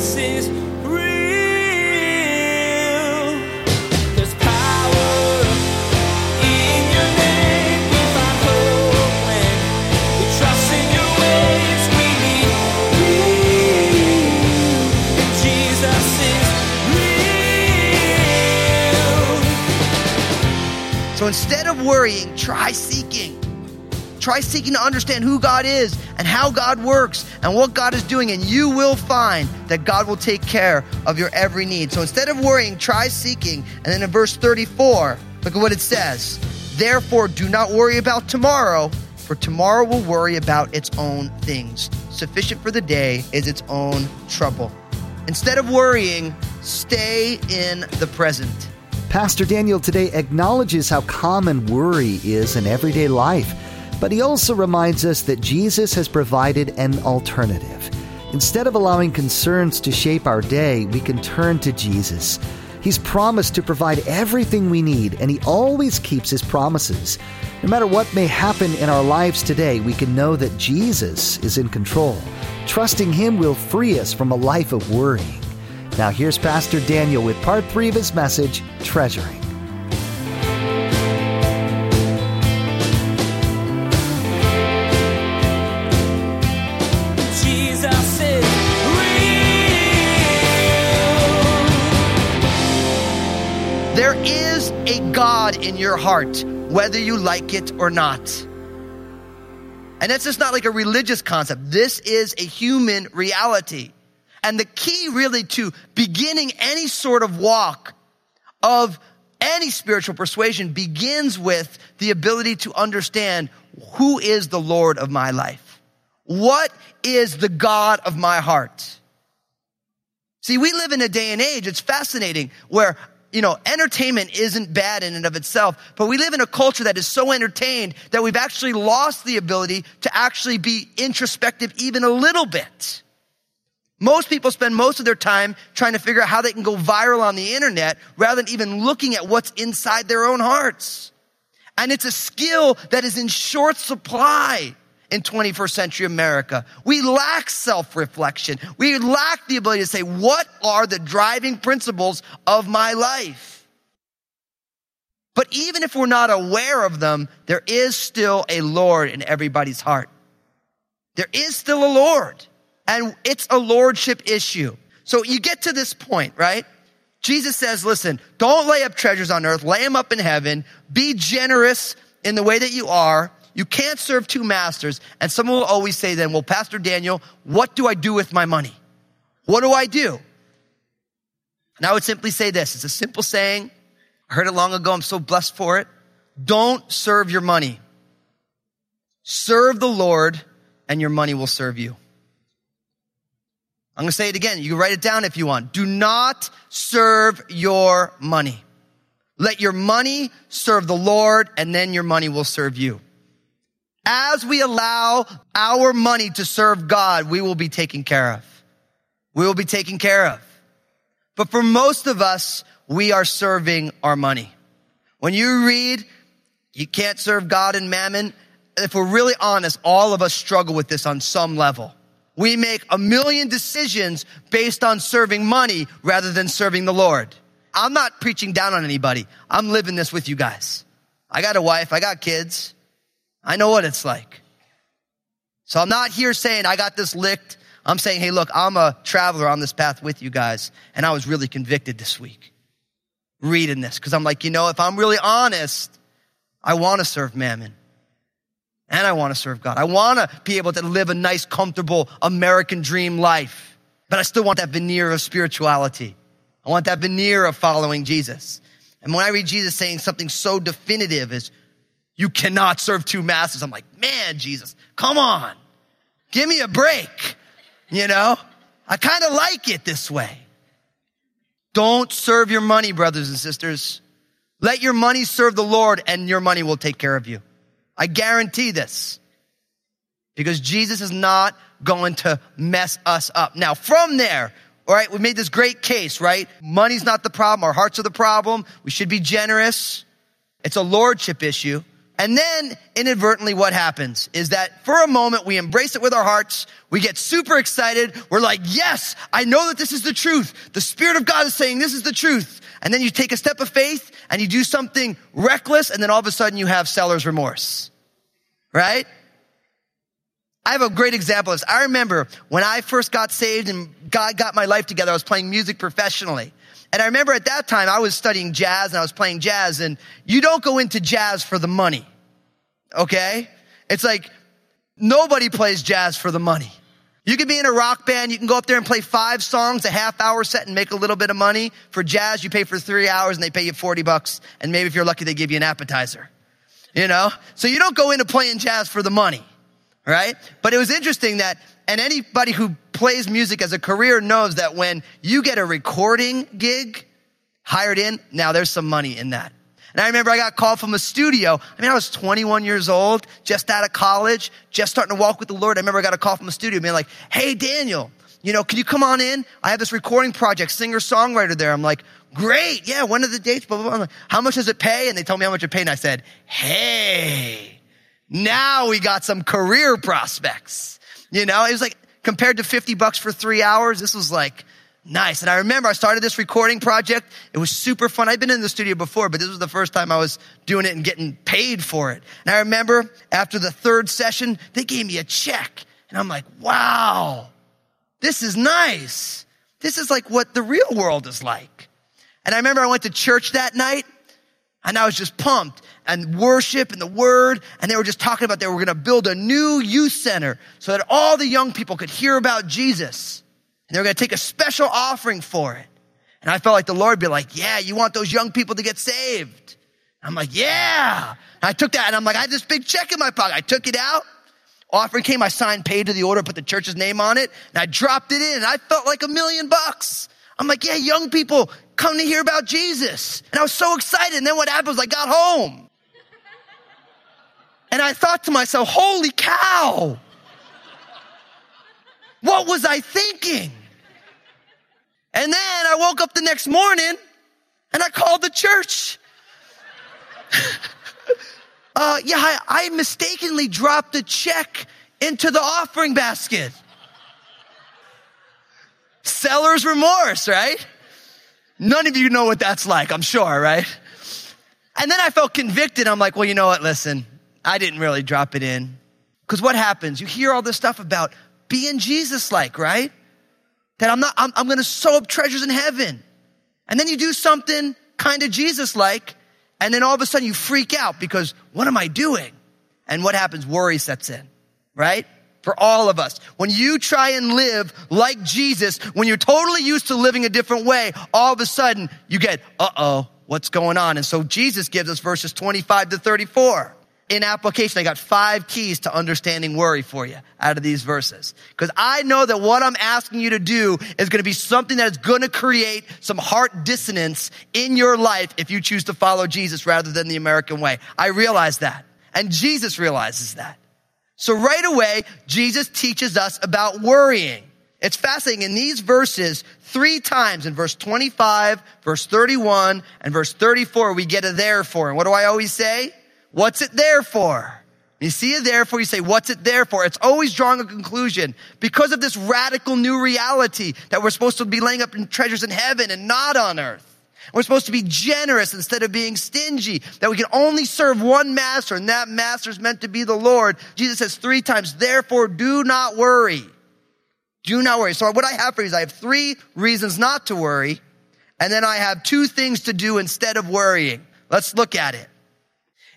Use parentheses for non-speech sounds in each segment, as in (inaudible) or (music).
Jesus is. So instead of worrying, try seeking. Try seeking to understand who God is and how God works and what God is doing, and you will find that God will take care of your every need. So instead of worrying, try seeking. And then in verse 34, look at what it says. Therefore, do not worry about tomorrow, for tomorrow will worry about its own things. Sufficient for the day is its own trouble. Instead of worrying, stay in the present. Pastor Daniel today acknowledges how common worry is in everyday life, but he also reminds us that Jesus has provided an alternative. Instead of allowing concerns to shape our day, we can turn to Jesus. He's promised to provide everything we need, and he always keeps his promises. No matter what may happen in our lives today, we can know that Jesus is in control. Trusting him will free us from a life of worrying. Now, here's Pastor Daniel with part three of his message Treasuring. God in your heart, whether you like it or not. And that's just not like a religious concept. This is a human reality. And the key really to beginning any sort of walk of any spiritual persuasion begins with the ability to understand who is the Lord of my life? What is the God of my heart? See, we live in a day and age, it's fascinating, where, you know, entertainment isn't bad in and of itself, but we live in a culture that is so entertained that we've actually lost the ability to actually be introspective even a little bit. Most people spend most of their time trying to figure out how they can go viral on the internet rather than even looking at what's inside their own hearts. And it's a skill that is in short supply in 21st century America. We lack self-reflection. We lack the ability to say, what are the driving principles of my life? But even if we're not aware of them, there is still a Lord in everybody's heart. There is still a Lord and it's a lordship issue. So you get to this point, right? Jesus says, listen, don't lay up treasures on earth, lay them up in heaven. Be generous in the way that you are. You can't serve two masters. And someone will always say then, well, Pastor Daniel, what do I do with my money? What do I do? And I would simply say this. It's a simple saying. I heard it long ago. I'm so blessed for it. Don't serve your money. Serve the Lord and your money will serve you. I'm going to say it again. You can write it down if you want. Do not serve your money. Let your money serve the Lord and then your money will serve you. As we allow our money to serve God, we will be taken care of. We will be taken care of. But for most of us, we are serving our money. When you read, you can't serve God and mammon. If we're really honest, all of us struggle with this on some level. We make a million decisions based on serving money rather than serving the Lord. I'm not preaching down on anybody. I'm living this with you guys. I got a wife. I got kids. I know what it's like. So I'm not here saying I got this licked. I'm saying, hey, look, I'm a traveler on this path with you guys. And I was really convicted this week reading this because I'm like, you know, if I'm really honest, I want to serve mammon. And I want to serve God. I want to be able to live a nice, comfortable American dream life. But I still want that veneer of spirituality. I want that veneer of following Jesus. And when I read Jesus saying something so definitive as, you cannot serve two masters, I'm like, man, Jesus, come on. Give me a break. You know, I kind of like it this way. Don't serve your money, brothers and sisters. Let your money serve the Lord and your money will take care of you. I guarantee this. Because Jesus is not going to mess us up. Now, from there, all right, we made this great case, right? Money's not the problem. Our hearts are the problem. We should be generous. It's a lordship issue. And then inadvertently what happens is that for a moment we embrace it with our hearts. We get super excited. We're like, yes, I know that this is the truth. The Spirit of God is saying this is the truth. And then you take a step of faith and you do something reckless and then all of a sudden you have seller's remorse. Right? I have a great example of this. I remember when I first got saved and God got my life together, I was playing music professionally. And I remember at that time I was studying jazz and I was playing jazz and you don't go into jazz for the money. Okay? It's like nobody plays jazz for the money. You can be in a rock band, you can go up there and play five songs, a half hour set and make a little bit of money. For jazz, you pay for three hours and they pay you 40 bucks. And maybe if you're lucky, they give you an appetizer. You know? So you don't go into playing jazz for the money. Right? But it was interesting that, and anybody who plays music as a career knows that when you get a recording gig hired in, now there's some money in that. And I remember I got called from a studio. I mean, I was 21 years old, just out of college, just starting to walk with the Lord. I remember I got a call from a studio being like, Hey, Daniel, you know, can you come on in? I have this recording project, singer songwriter there. I'm like, great. Yeah. When are the dates? Blah, blah, blah. Like, how much does it pay? And they told me how much it paid. And I said, Hey, now we got some career prospects. You know, it was like compared to 50 bucks for three hours. This was like, Nice. And I remember I started this recording project. It was super fun. I'd been in the studio before, but this was the first time I was doing it and getting paid for it. And I remember after the third session, they gave me a check. And I'm like, wow, this is nice. This is like what the real world is like. And I remember I went to church that night and I was just pumped and worship and the word. And they were just talking about they were going to build a new youth center so that all the young people could hear about Jesus. And they were going to take a special offering for it. And I felt like the Lord be like, yeah, you want those young people to get saved. I'm like, yeah. And I took that and I'm like, I had this big check in my pocket. I took it out. Offering came, I signed paid to the order, put the church's name on it, and I dropped it in and I felt like a million bucks. I'm like, yeah, young people come to hear about Jesus. And I was so excited. And then what happened was I got home. And I thought to myself, holy cow. What was I thinking? And then I woke up the next morning and I called the church. (laughs) uh, yeah, I, I mistakenly dropped a check into the offering basket. Seller's remorse, right? None of you know what that's like, I'm sure, right? And then I felt convicted. I'm like, well, you know what? Listen, I didn't really drop it in. Because what happens? You hear all this stuff about being Jesus like, right? That I'm not, I'm, I'm going to sow up treasures in heaven. And then you do something kind of Jesus like, and then all of a sudden you freak out because what am I doing? And what happens? Worry sets in, right? For all of us. When you try and live like Jesus, when you're totally used to living a different way, all of a sudden you get, uh-oh, what's going on? And so Jesus gives us verses 25 to 34 in application, I got five keys to understanding worry for you out of these verses. Because I know that what I'm asking you to do is going to be something that is going to create some heart dissonance in your life if you choose to follow Jesus rather than the American way. I realize that. And Jesus realizes that. So right away, Jesus teaches us about worrying. It's fascinating. In these verses, three times in verse 25, verse 31, and verse 34, we get a therefore. And what do I always say? What's it there for? You see it there for, you say, what's it there for? It's always drawing a conclusion because of this radical new reality that we're supposed to be laying up in treasures in heaven and not on earth. We're supposed to be generous instead of being stingy, that we can only serve one master and that master is meant to be the Lord. Jesus says three times, therefore do not worry. Do not worry. So what I have for you is I have three reasons not to worry. And then I have two things to do instead of worrying. Let's look at it.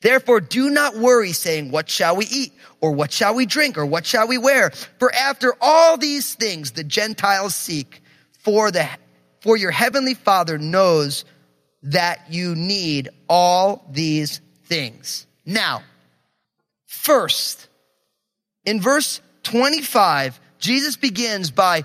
Therefore, do not worry saying, what shall we eat? Or what shall we drink? Or what shall we wear? For after all these things the Gentiles seek, for the, for your heavenly father knows that you need all these things. Now, first, in verse 25, Jesus begins by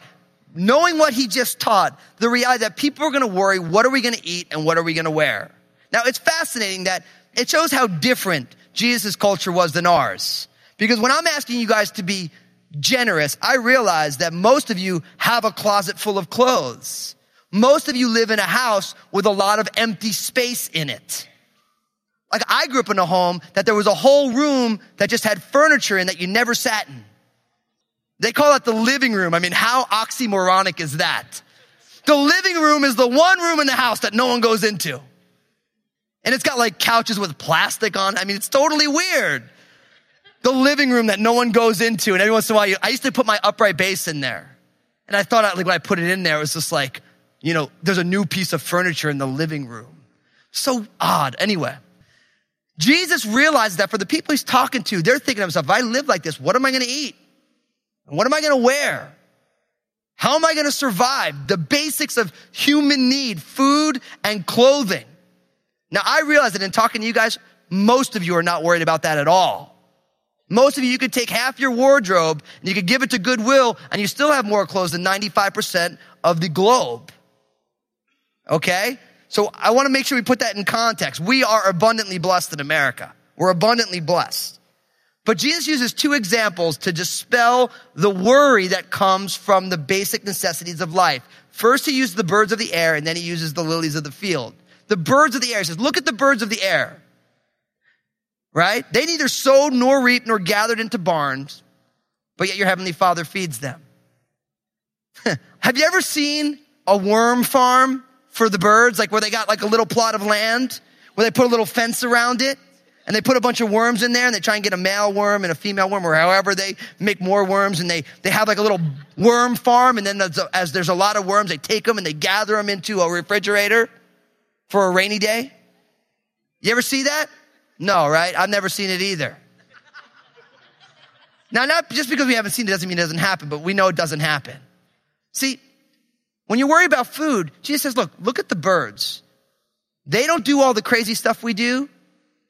knowing what he just taught, the reality that people are going to worry, what are we going to eat and what are we going to wear? Now, it's fascinating that it shows how different Jesus' culture was than ours. Because when I'm asking you guys to be generous, I realize that most of you have a closet full of clothes. Most of you live in a house with a lot of empty space in it. Like I grew up in a home that there was a whole room that just had furniture in that you never sat in. They call it the living room. I mean, how oxymoronic is that? The living room is the one room in the house that no one goes into. And it's got like couches with plastic on. I mean, it's totally weird. The living room that no one goes into. And every once in a while, I used to put my upright bass in there. And I thought, like, when I put it in there, it was just like, you know, there's a new piece of furniture in the living room. So odd. Anyway, Jesus realized that for the people he's talking to, they're thinking to themselves, if I live like this, what am I going to eat? What am I going to wear? How am I going to survive? The basics of human need, food and clothing. Now, I realize that in talking to you guys, most of you are not worried about that at all. Most of you, you could take half your wardrobe and you could give it to Goodwill and you still have more clothes than 95% of the globe. Okay? So I want to make sure we put that in context. We are abundantly blessed in America. We're abundantly blessed. But Jesus uses two examples to dispel the worry that comes from the basic necessities of life. First, he uses the birds of the air and then he uses the lilies of the field the birds of the air. He says, look at the birds of the air. Right? They neither sow nor reap nor gathered into barns, but yet your heavenly father feeds them. (laughs) Have you ever seen a worm farm for the birds? Like where they got like a little plot of land where they put a little fence around it and they put a bunch of worms in there and they try and get a male worm and a female worm or however they make more worms and they, they have like a little worm farm and then as, as there's a lot of worms, they take them and they gather them into a refrigerator for a rainy day? You ever see that? No, right? I've never seen it either. Now, not just because we haven't seen it doesn't mean it doesn't happen, but we know it doesn't happen. See, when you worry about food, Jesus says, look, look at the birds. They don't do all the crazy stuff we do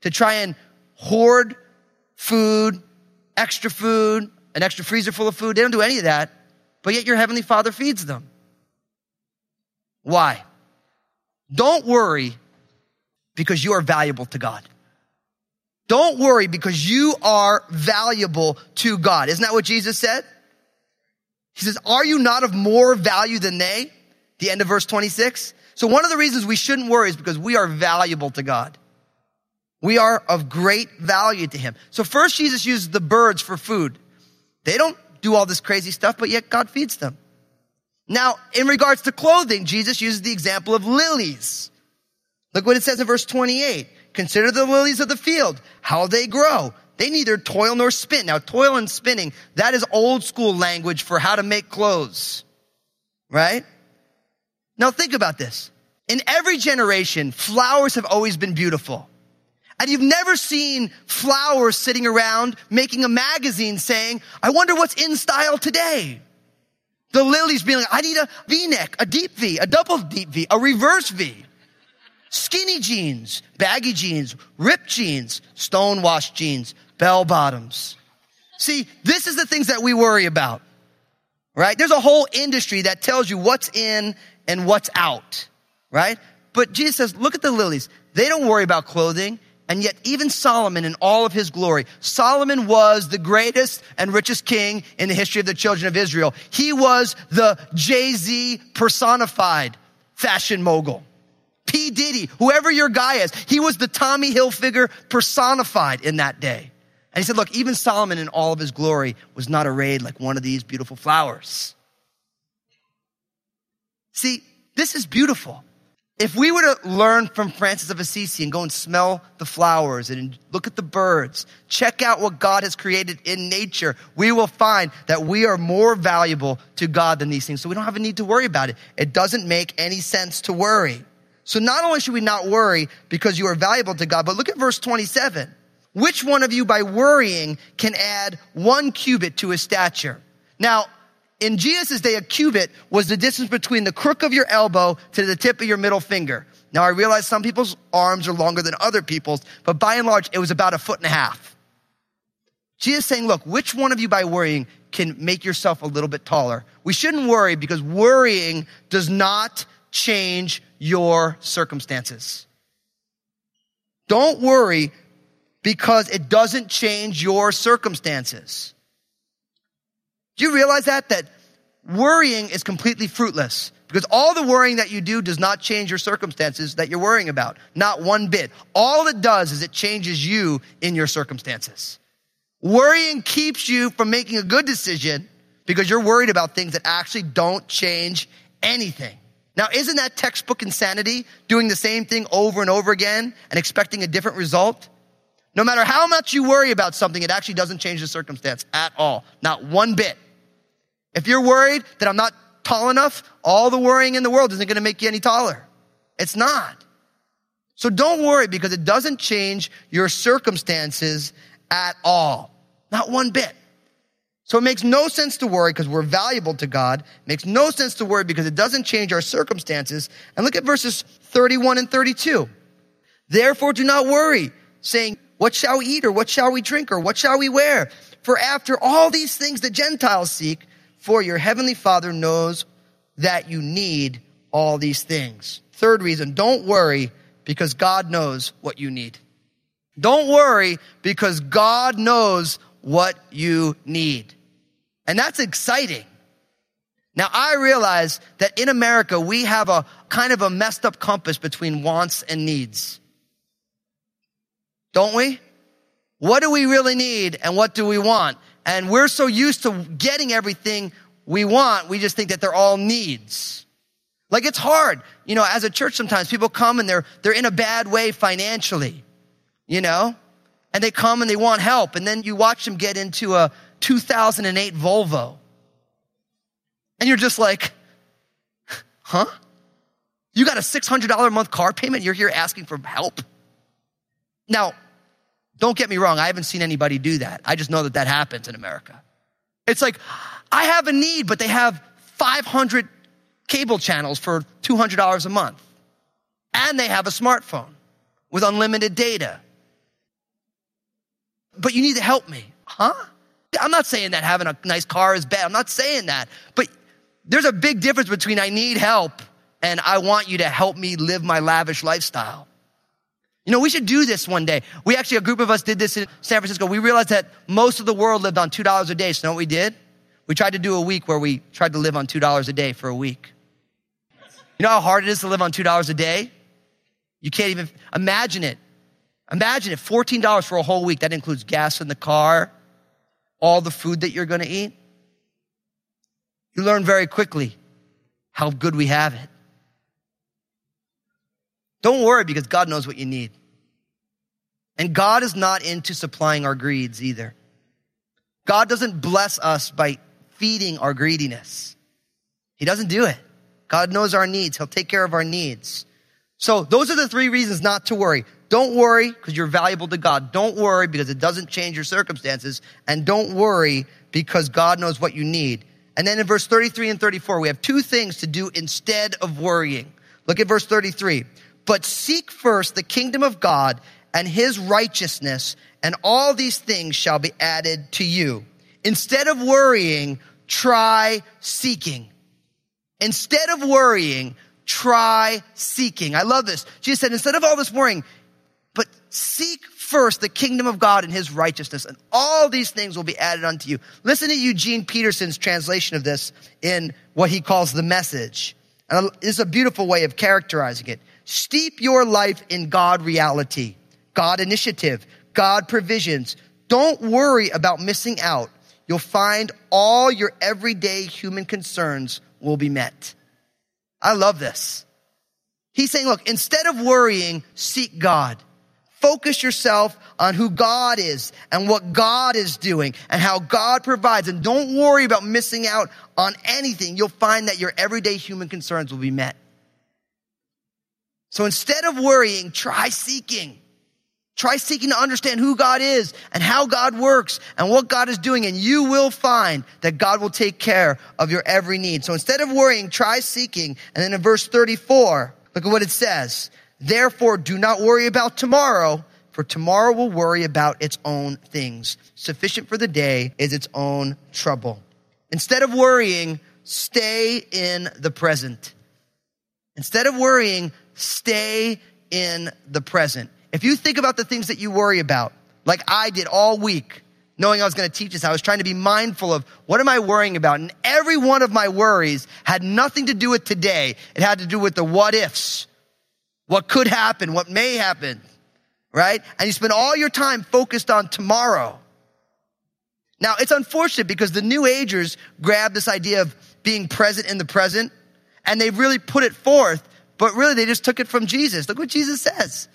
to try and hoard food, extra food, an extra freezer full of food. They don't do any of that, but yet your heavenly father feeds them. Why? Don't worry because you are valuable to God. Don't worry because you are valuable to God. Isn't that what Jesus said? He says, are you not of more value than they? The end of verse 26. So one of the reasons we shouldn't worry is because we are valuable to God. We are of great value to him. So first Jesus uses the birds for food. They don't do all this crazy stuff, but yet God feeds them. Now, in regards to clothing, Jesus uses the example of lilies. Look what it says in verse 28. Consider the lilies of the field, how they grow. They neither toil nor spin. Now, toil and spinning, that is old school language for how to make clothes. Right? Now think about this. In every generation, flowers have always been beautiful. And you've never seen flowers sitting around making a magazine saying, I wonder what's in style today. The lilies being like, I need a V-neck, a deep V, a double deep V, a reverse V. Skinny jeans, baggy jeans, ripped jeans, stonewashed jeans, bell bottoms. See, this is the things that we worry about, right? There's a whole industry that tells you what's in and what's out, right? But Jesus says, look at the lilies. They don't worry about clothing. And yet, even Solomon in all of his glory, Solomon was the greatest and richest king in the history of the children of Israel. He was the Jay-Z personified fashion mogul. P. Diddy, whoever your guy is, he was the Tommy Hilfiger personified in that day. And he said, look, even Solomon in all of his glory was not arrayed like one of these beautiful flowers. See, this is beautiful. If we were to learn from Francis of Assisi and go and smell the flowers and look at the birds, check out what God has created in nature, we will find that we are more valuable to God than these things. So we don't have a need to worry about it. It doesn't make any sense to worry. So not only should we not worry because you are valuable to God, but look at verse 27. Which one of you by worrying can add one cubit to his stature? Now, in Jesus' day, a cubit was the distance between the crook of your elbow to the tip of your middle finger. Now, I realize some people's arms are longer than other people's, but by and large, it was about a foot and a half. Jesus saying, look, which one of you by worrying can make yourself a little bit taller? We shouldn't worry because worrying does not change your circumstances. Don't worry because it doesn't change your circumstances. Do you realize that? That worrying is completely fruitless because all the worrying that you do does not change your circumstances that you're worrying about. Not one bit. All it does is it changes you in your circumstances. Worrying keeps you from making a good decision because you're worried about things that actually don't change anything. Now, isn't that textbook insanity? Doing the same thing over and over again and expecting a different result? No matter how much you worry about something, it actually doesn't change the circumstance at all. Not one bit. If you're worried that I'm not tall enough, all the worrying in the world isn't going to make you any taller. It's not. So don't worry because it doesn't change your circumstances at all. Not one bit. So it makes no sense to worry because we're valuable to God. It makes no sense to worry because it doesn't change our circumstances. And look at verses 31 and 32. Therefore do not worry, saying, what shall we eat or what shall we drink or what shall we wear? For after all these things the Gentiles seek, for your heavenly Father knows that you need all these things. Third reason, don't worry because God knows what you need. Don't worry because God knows what you need. And that's exciting. Now I realize that in America, we have a kind of a messed up compass between wants and needs. Don't we? What do we really need and what do we want? And we're so used to getting everything we want, we just think that they're all needs. Like it's hard. You know, as a church sometimes people come and they're, they're in a bad way financially, you know, and they come and they want help. And then you watch them get into a 2008 Volvo. And you're just like, huh? You got a $600 a month car payment. You're here asking for help. Now, don't get me wrong. I haven't seen anybody do that. I just know that that happens in America. It's like, I have a need, but they have 500 cable channels for $200 a month. And they have a smartphone with unlimited data. But you need to help me. Huh? I'm not saying that having a nice car is bad. I'm not saying that. But there's a big difference between I need help and I want you to help me live my lavish lifestyle. You know, we should do this one day. We actually, a group of us did this in San Francisco. We realized that most of the world lived on $2 a day. So you know what we did? We tried to do a week where we tried to live on $2 a day for a week. You know how hard it is to live on $2 a day? You can't even imagine it. Imagine it $14 for a whole week. That includes gas in the car, all the food that you're going to eat. You learn very quickly how good we have it. Don't worry because God knows what you need. And God is not into supplying our greeds either. God doesn't bless us by feeding our greediness. He doesn't do it. God knows our needs. He'll take care of our needs. So those are the three reasons not to worry. Don't worry because you're valuable to God. Don't worry because it doesn't change your circumstances. And don't worry because God knows what you need. And then in verse 33 and 34, we have two things to do instead of worrying. Look at verse 33 but seek first the kingdom of God and his righteousness, and all these things shall be added to you. Instead of worrying, try seeking. Instead of worrying, try seeking. I love this. Jesus said, instead of all this worrying, but seek first the kingdom of God and his righteousness, and all these things will be added unto you. Listen to Eugene Peterson's translation of this in what he calls the message. And it's a beautiful way of characterizing it. Steep your life in God reality, God initiative, God provisions. Don't worry about missing out. You'll find all your everyday human concerns will be met. I love this. He's saying, look, instead of worrying, seek God. Focus yourself on who God is and what God is doing and how God provides. And don't worry about missing out on anything. You'll find that your everyday human concerns will be met. So instead of worrying, try seeking. Try seeking to understand who God is and how God works and what God is doing, and you will find that God will take care of your every need. So instead of worrying, try seeking. And then in verse 34, look at what it says. Therefore, do not worry about tomorrow, for tomorrow will worry about its own things. Sufficient for the day is its own trouble. Instead of worrying, stay in the present. Instead of worrying, stay in the present. If you think about the things that you worry about, like I did all week, knowing I was going to teach this, I was trying to be mindful of what am I worrying about? And every one of my worries had nothing to do with today. It had to do with the what ifs, what could happen, what may happen, right? And you spend all your time focused on tomorrow. Now, it's unfortunate because the New Agers grabbed this idea of being present in the present and they've really put it forth, but really they just took it from Jesus. Look what Jesus says.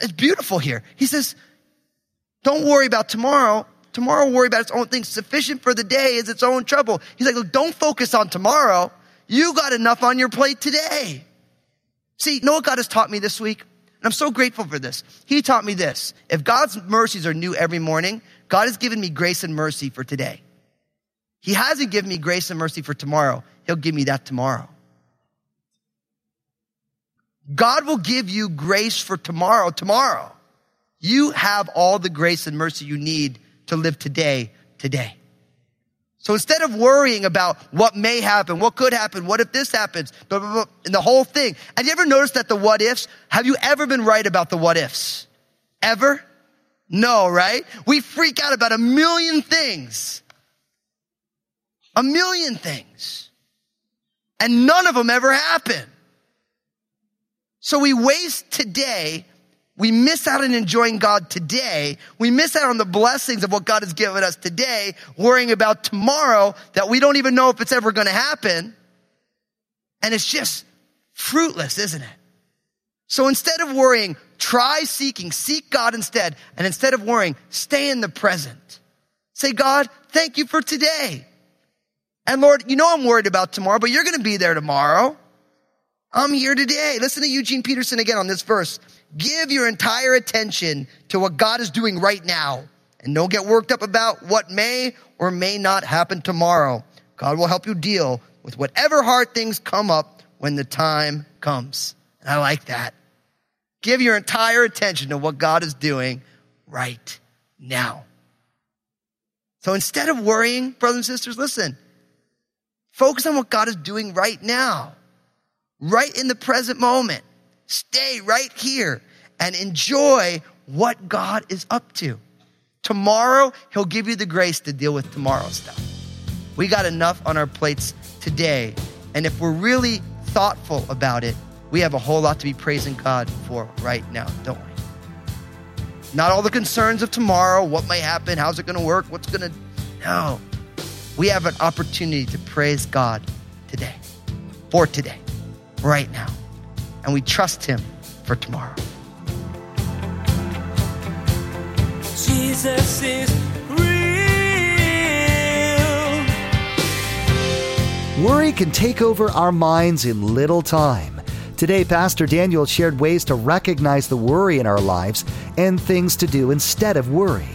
It's beautiful here. He says, don't worry about tomorrow. Tomorrow will worry about its own things. Sufficient for the day is its own trouble. He's like, look, don't focus on tomorrow. You got enough on your plate today. See, know what God has taught me this week? And I'm so grateful for this. He taught me this. If God's mercies are new every morning, God has given me grace and mercy for today. He hasn't given me grace and mercy for tomorrow. He'll give me that tomorrow. God will give you grace for tomorrow, tomorrow. You have all the grace and mercy you need to live today, today. So instead of worrying about what may happen, what could happen, what if this happens, blah, blah, blah, and the whole thing. Have you ever noticed that the what ifs, have you ever been right about the what ifs? Ever? No, right? We freak out about a million things. A million things. And none of them ever happen. So we waste today. We miss out on enjoying God today. We miss out on the blessings of what God has given us today, worrying about tomorrow that we don't even know if it's ever going to happen. And it's just fruitless, isn't it? So instead of worrying, try seeking, seek God instead. And instead of worrying, stay in the present. Say, God, thank you for today. And Lord, you know I'm worried about tomorrow, but you're going to be there tomorrow. I'm here today. Listen to Eugene Peterson again on this verse. Give your entire attention to what God is doing right now and don't get worked up about what may or may not happen tomorrow. God will help you deal with whatever hard things come up when the time comes. And I like that. Give your entire attention to what God is doing right now. So instead of worrying, brothers and sisters, listen, focus on what God is doing right now right in the present moment. Stay right here and enjoy what God is up to. Tomorrow, He'll give you the grace to deal with tomorrow's stuff. We got enough on our plates today. And if we're really thoughtful about it, we have a whole lot to be praising God for right now, don't we? Not all the concerns of tomorrow, what may happen, how's it going to work, what's going to. No. We have an opportunity to praise God today, for today right now. And we trust Him for tomorrow. Jesus is real. Worry can take over our minds in little time. Today, Pastor Daniel shared ways to recognize the worry in our lives and things to do instead of worry.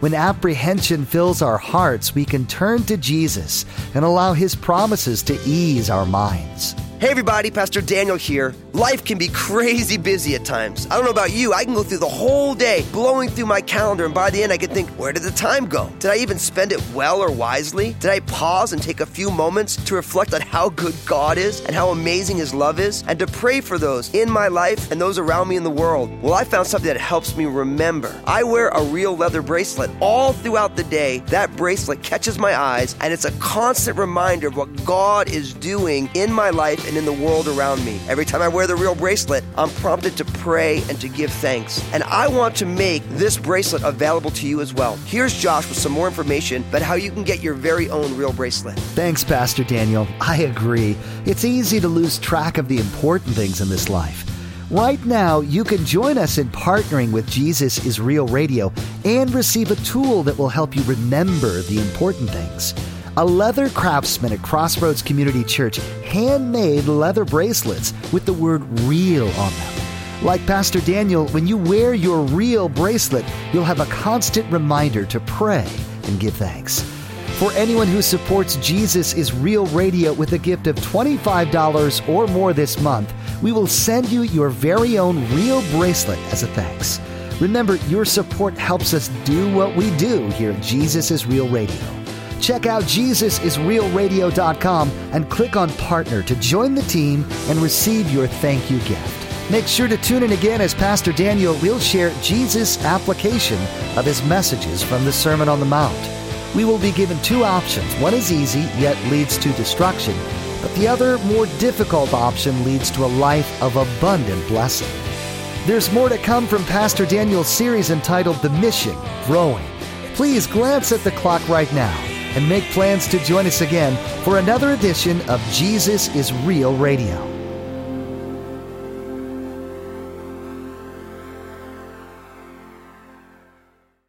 When apprehension fills our hearts, we can turn to Jesus and allow His promises to ease our minds. Hey everybody, Pastor Daniel here. Life can be crazy busy at times. I don't know about you, I can go through the whole day blowing through my calendar, and by the end, I can think, where did the time go? Did I even spend it well or wisely? Did I pause and take a few moments to reflect on how good God is and how amazing His love is, and to pray for those in my life and those around me in the world? Well, I found something that helps me remember. I wear a real leather bracelet all throughout the day. That bracelet catches my eyes, and it's a constant reminder of what God is doing in my and in the world around me. Every time I wear the real bracelet, I'm prompted to pray and to give thanks. And I want to make this bracelet available to you as well. Here's Josh with some more information about how you can get your very own real bracelet. Thanks, Pastor Daniel. I agree. It's easy to lose track of the important things in this life. Right now, you can join us in partnering with Jesus is Real Radio and receive a tool that will help you remember the important things. A leather craftsman at Crossroads Community Church handmade leather bracelets with the word real on them. Like Pastor Daniel, when you wear your real bracelet, you'll have a constant reminder to pray and give thanks. For anyone who supports Jesus is Real Radio with a gift of $25 or more this month, we will send you your very own real bracelet as a thanks. Remember, your support helps us do what we do here at Jesus is Real Radio. Check out JesusIsRealRadio.com and click on Partner to join the team and receive your thank you gift. Make sure to tune in again as Pastor Daniel will share Jesus' application of his messages from the Sermon on the Mount. We will be given two options. One is easy, yet leads to destruction, but the other, more difficult option, leads to a life of abundant blessing. There's more to come from Pastor Daniel's series entitled The Mission Growing. Please glance at the clock right now and make plans to join us again for another edition of Jesus is Real Radio.